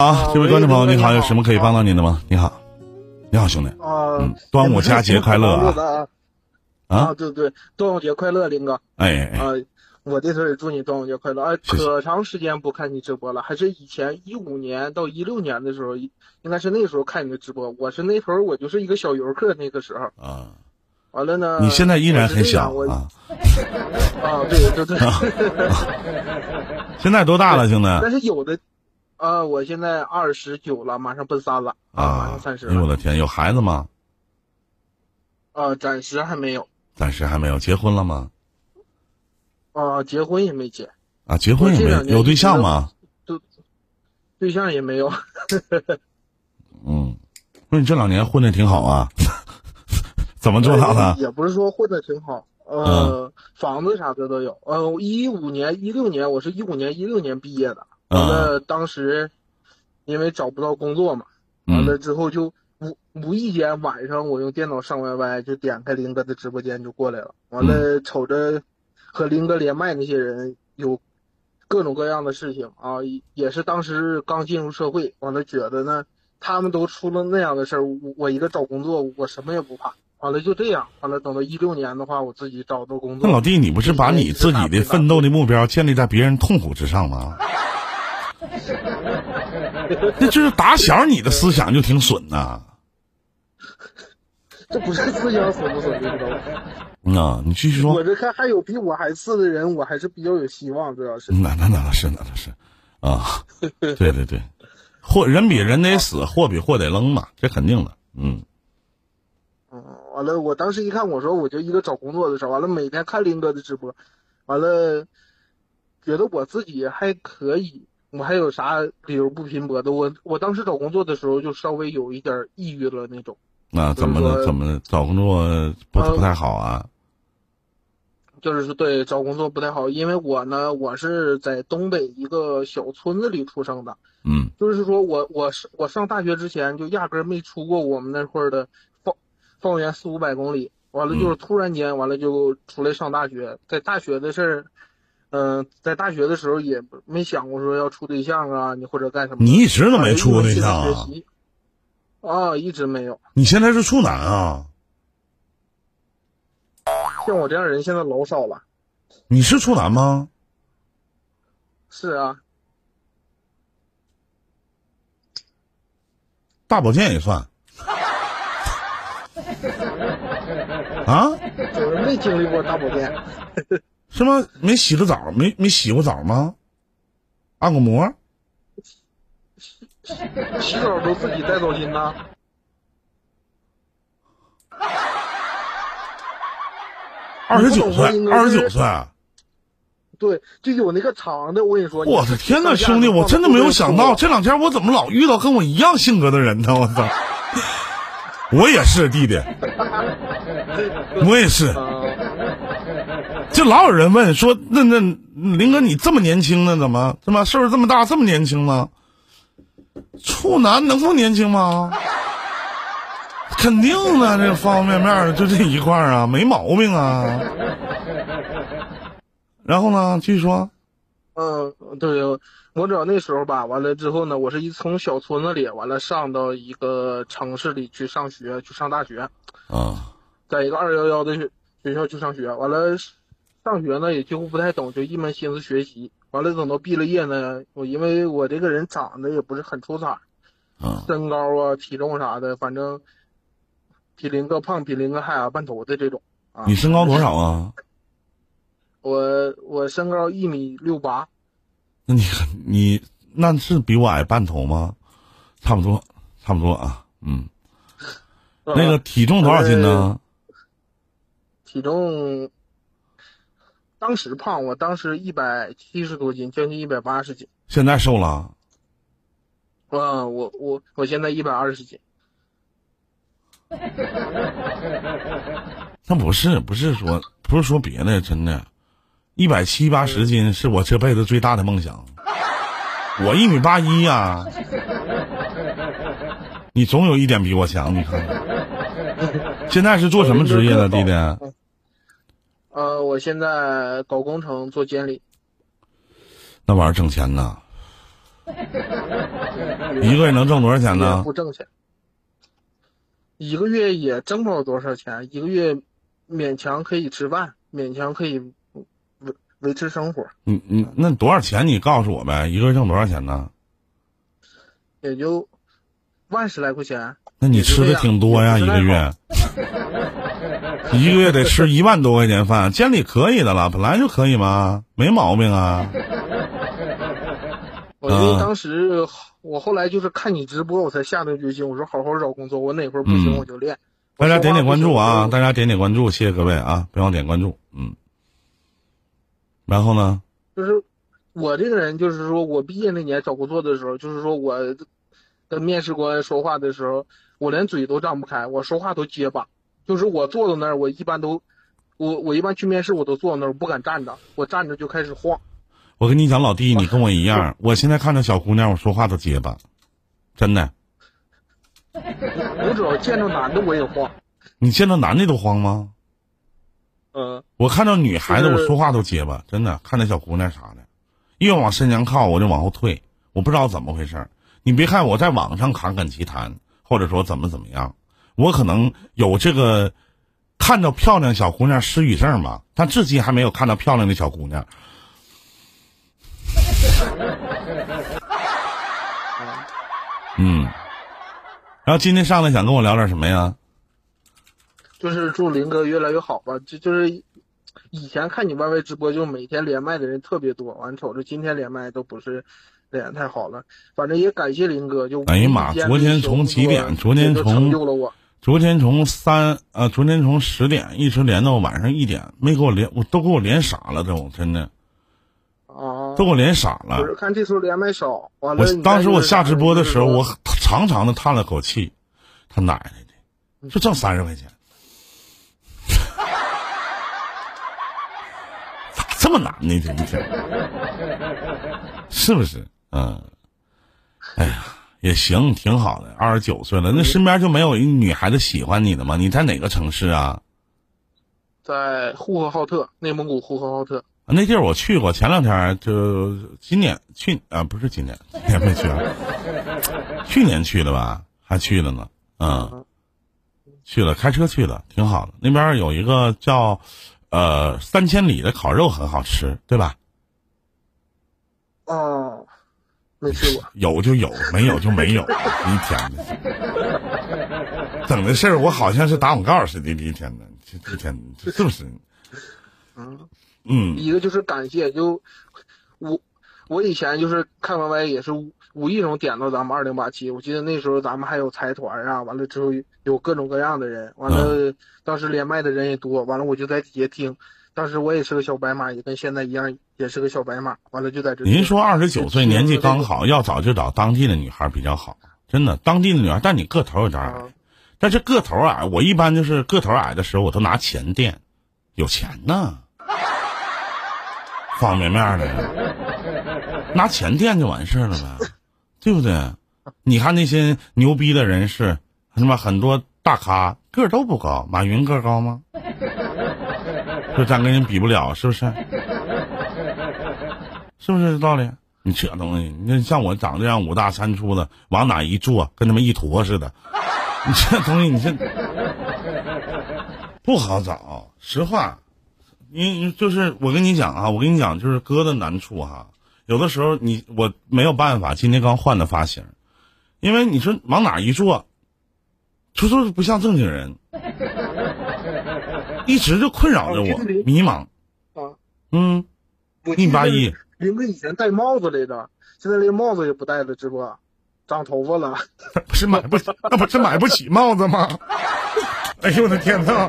啊，这位观众朋友，你好，有什么可以帮到您的吗？你好，你好，兄弟啊嗯，端午佳节快乐啊啊！对对，端午节快乐，林哥哎哎，啊！我这头也祝你端午节快乐啊！谢谢可长时间不看你直播了，还是以前一五年到一六年的时候，应该是那时候看你的直播。我是那头儿我就是一个小游客，那个时候啊，完了呢。你现在依然很小我是这样啊，啊，对对对。现在多大了，兄弟？但是有的，啊，我现在二十九了，马上奔三了马啊上三十，哎呦我的天，有孩子吗？啊，暂时还没有暂时还没有，结婚了吗？啊，结婚也没结，啊，结婚也没有，有对象吗？对象也没有。嗯，那你这两年混的挺好啊，怎么做到的？也不是说混的挺好，呃，房子啥的都有。呃，一五年、一六年，我是一五年、一六年毕业的。完了，当时因为找不到工作嘛，完了嗯之后就无无意间晚上我用电脑上 YY 就点开林哥的直播间就过来了。完了，瞅着和林哥连麦那些人有各种各样的事情啊，也是当时刚进入社会，完了觉得呢，他们都出了那样的事儿，我我一个找工作，我什么也不怕。完了就这样，完了等到一六年的话，我自己找到工作。那老弟，你不是把你自己的奋斗的目标建立在别人痛苦之上吗？那就是打小你的思想就挺损呐、这不是思想损不损，你知道啊，你继续说我。这看还有比我还次的人，我还是比较有希望，主要是。那那那那是那那是，啊，对对对，货人比人得死，货比货得扔嘛，这肯定的。嗯嗯，完了，我当时一看，我说我就一个找工作的事儿，完了每天看林哥的直播，完了，觉得我自己还可以，我还有啥理由不拼搏的？我我当时找工作的时候就稍微有一点抑郁了那种，那怎么的？就是说怎么了？找工作不呃不太好啊？就是说对找工作不太好，因为我呢，我是在东北一个小村子里出生的，嗯就是说我我是我上大学之前就压根儿没出过我们那块儿的方方圆四五百公里，完了就是突然间完了就出来上大学，在大学的事儿，嗯、在大学的时候也没想过说要处对象啊，你或者干什么。你一直都没处过对象啊？啊，一直没有。你现在是处男啊？像我这样人现在老少了。你是处男吗？是啊，大保健也算 啊？就是没经历过大保健。是吗？没洗个澡？没没洗过澡吗？按过摩？洗澡都自己带澡巾呐。二十九岁，二十九岁。对，就有那个长的，我跟你说。我的天呐，呐，兄弟，我真的没有想到，这两天我怎么老遇到跟我一样性格的人呢？我操！我也是弟弟，我也是。啊，就老有人问说，那那林哥你这么年轻呢？怎么怎么？岁数这么大，这么年轻吗？处男能不年轻吗？肯定的，这方方面面的就这一块儿啊，没毛病啊。然后呢，继续说。嗯，对，我主要那时候吧，完了之后呢，我是一从小村子里完了上到一个城市里去上学，去上大学，啊，在一个二幺幺的学学校去上学，完了上学呢也几乎不太懂，就一门心思学习。完了等到毕了业呢，我因为我这个人长得也不是很出彩，啊，身高啊、体重啥的，反正比林哥胖，比林哥还矮半头的这种啊。你身高多少啊？我我身高一米六八，那你你那是比我矮半头吗？差不多，差不多啊。嗯，那个体重多少斤呢？体重当时胖，我当时一百七十多斤，将近一百八十斤。现在瘦了？啊，我我我现在一百二十斤。那不是，不是说不是说别的，真的，一百七八十斤是我这辈子最大的梦想。我一米八一呀，你总有一点比我强，你看看。现在是做什么职业的，弟弟？呃，我现在搞工程，做监理。那玩意儿挣钱呢？一个月能挣多少钱呢？不挣钱，一个月也挣不了多少钱，一个月勉强可以吃饭，勉强可以维维持生活，你你那多少钱？你告诉我呗，一个月挣多少钱呢？也就万十来块钱。那你吃的挺多呀，一个月，一个月得吃一万多块钱饭，监理可以的了，本来就可以嘛，没毛病啊。我就啊当时，我后来就是看你直播，我才下定决心，我说好好找工作，我哪块儿不嗯行我就练。大家点点关注啊！大家点点关注，谢谢各位啊！别忘点关注，嗯。然后呢？就是我这个人，就是说我毕业那年找工作的时候，就是说我跟面试官说话的时候，我连嘴都张不开，我说话都结巴。就是我坐到那儿，我一般都，我我一般去面试，我都坐那儿，我不敢站着，我站着就开始晃。我跟你讲，老弟，你跟我一样，我现在看着小姑娘，我说话都结巴，真的。我只要见着男的我也慌。你见到男的都慌吗？嗯，我看到女孩子，我说话都结巴，真的。看那小姑娘啥的，越往身前靠，我就往后退，我不知道怎么回事儿你别看我在网上侃侃其谈，或者说怎么怎么样，我可能有这个看到漂亮小姑娘失语症吧，但至今还没有看到漂亮的小姑娘。嗯，然后今天上来想跟我聊点什么呀？就是祝林哥越来越好吧。就就是以前看你 YY 直播，就每天连麦的人特别多，完瞅着今天连麦都不是连太好了。反正也感谢林哥，就哎呀妈昨天从几点昨天从成就了我。昨天从三呃，昨天从十点一直连到晚上一点，没给我连，我都给我连傻了，都真的啊，都给我连傻了不。是看这时候连麦少，完了我当时我下直播的时候，我长长的叹了口气，他奶奶的，就挣三十块钱，咋这么难呢？这一天，是不是？嗯，也行，挺好的。二十九岁了，那身边就没有一女孩子喜欢你的吗？你在哪个城市啊？在呼和浩特，内蒙古呼和浩特。那地儿我去过，前两天就今年去啊，不是今年，今年没去啊，去年去的吧，还去了呢，嗯，去了，开车去的，挺好的。那边有一个叫呃三千里的烤肉很好吃，对吧？哦，没去过。有就有，没有就没有，一天的，整的事儿我好像是打广告似的，一天的，这一天的是不是？嗯，嗯一个就是感谢，就我我以前就是看 YY 也是无无意中点到咱们二零八七，我记得那时候咱们还有财团啊，完了之后有各种各样的人，完了当时连麦的人也多，完了我就在底下听，当时我也是个小白马，也跟现在一样，也是个小白马，完了就在这。您说二十九岁年纪刚好，要找就找当地的女孩比较好，真的，当地的女孩，但你个头有点矮啊，但是个头矮，我一般就是个头矮的时候，我都拿钱垫，有钱呢，方便面的，拿钱垫就完事儿了呗，对不对？你看那些牛逼的人士，他妈很多大咖个儿都不高，马云个儿高吗？就咱跟人比不了，是不是？是不是这道理？你这东西，你看像我长这样五大三粗的，往哪一坐，跟他们一坨似的。你这东西，你这不好找。实话，你你就是我跟你讲啊，我跟你讲，就是哥的难处哈。有的时候你我没有办法，今天刚换的发型，因为你说往哪一坐，就说不像正经人，一直就困扰着我，迷茫。啊，嗯，一八一，林哥以前戴帽子来着，现在连帽子也不戴了，直播长头发了。不是买 不起，那不是买不起帽子吗？哎呦我的天呐！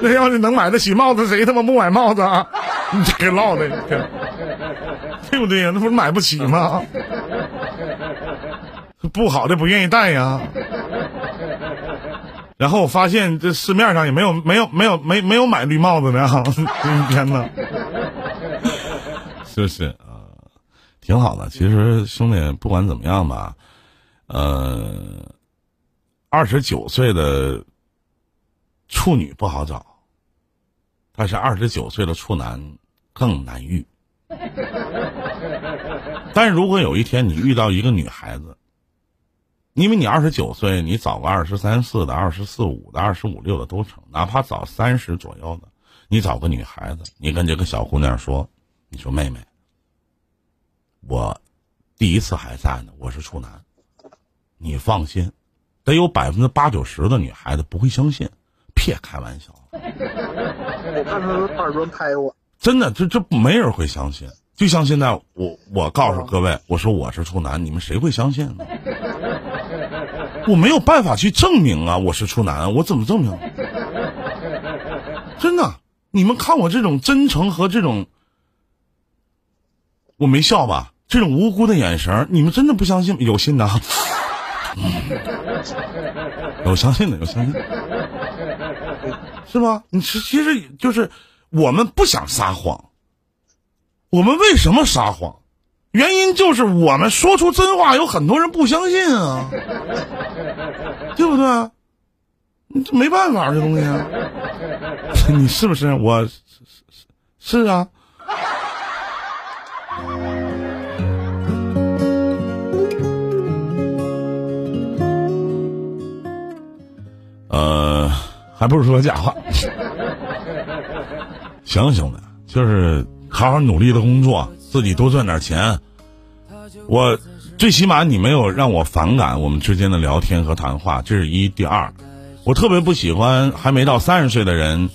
那要是能买得起帽子，谁他妈不买帽子啊？你这给唠的，对不对呀？那不是买不起吗？不好的不愿意戴呀。然后我发现这市面上也没有没有没有没没有买绿帽子的啊！一天呐，是不是啊？挺好的。其实兄弟，不管怎么样吧，呃，二十九岁的处女不好找，但是二十九岁的处男更难遇。但是如果有一天你遇到一个女孩子，因为你二十九岁，你找个二十三四的、二十四五的、二十五六的都成，哪怕找三十左右的，你找个女孩子，你跟这个小姑娘说，你说妹妹，我第一次还在呢，我是处男，你放心，得有百分之八九十的女孩子不会相信，别开玩笑，我看他是耳朵拍我，真的，这这没人会相信。就像现在，我我告诉各位，我说我是处男，你们谁会相信呢？我没有办法去证明啊，我是处男，我怎么证明？真的，你们看我这种真诚和这种，我没笑吧？这种无辜的眼神，你们真的不相信？有信的啊，有相信的，有相信，是吧？你是其实就是我们不想撒谎。我们为什么撒谎？原因就是我们说出真话，有很多人不相信啊，对不对？你这没办法，这东西，你是不是？我是是啊。还不如说假话。行兄弟，就是。好好努力的工作，自己多赚点钱。我最起码你没有让我反感我们之间的聊天和谈话，这是一。第二，我特别不喜欢还没到三十岁的人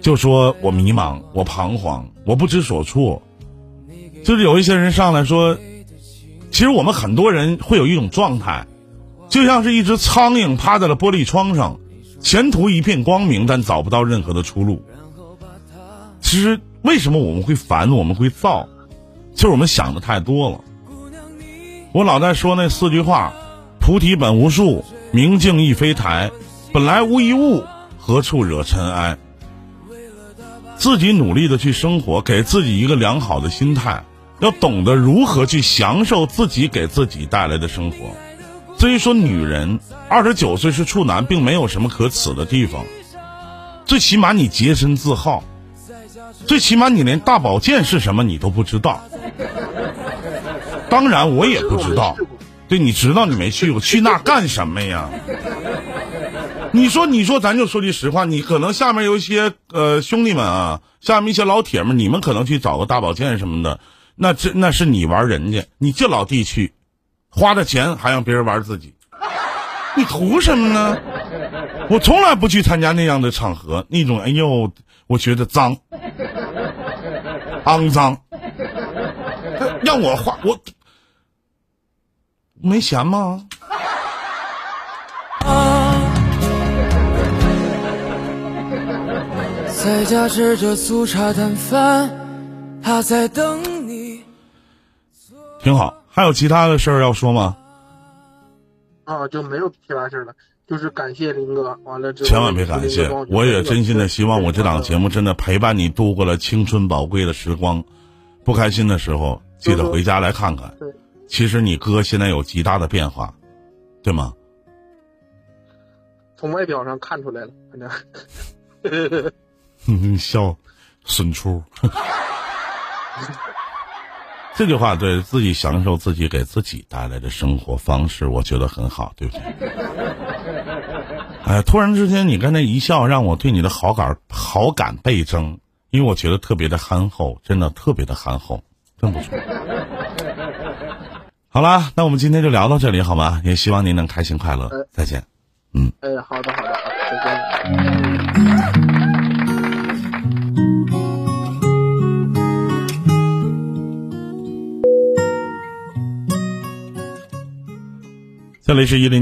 就说我迷茫、我彷徨、我不知所措。就是有一些人上来说，其实我们很多人会有一种状态，就像是一只苍蝇趴在了玻璃窗上，前途一片光明，但找不到任何的出路。其实。为什么我们会烦？我们会躁，就是我们想的太多了。我老在说那四句话：菩提本无树，明镜亦非台，本来无一物，何处惹尘埃？自己努力的去生活，给自己一个良好的心态，要懂得如何去享受自己给自己带来的生活。至于说女人二十九岁是处男，并没有什么可耻的地方，最起码你洁身自好。最起码你连大保健是什么你都不知道，当然我也不知道。对，你知道你没去过，去那干什么呀？你说，你说，咱就说句实话，你可能下面有一些呃兄弟们啊，下面一些老铁们，你们可能去找个大保健什么的，那这那是你玩人家，你这老弟去，花的钱还让别人玩自己，你图什么呢？我从来不去参加那样的场合，那种哎呦，我觉得脏。肮脏，让我花我没钱吗？在家吃着粗茶淡饭，他在等你。挺好，还有其他的事儿要说吗？啊，就没有其他事儿了。就是感谢林哥，完了之后千万别感谢，我也真心的希望我这档节目真的陪伴你度过了青春宝贵的时光。不开心的时候，记得回家来看看。对，其实你哥现在有极大的变化，对吗？从外表上看出来了，反正。你笑，损出。这句话对自己享受自己给自己带来的生活方式，我觉得很好，对不对？哎，突然之间，你刚才一笑，让我对你的好感好感倍增，因为我觉得特别的憨厚，真的特别的憨厚，真不错。好了，那我们今天就聊到这里，好吗？也希望您能开心快乐，再见。嗯。哎，好的，好的，再见。这里是一零。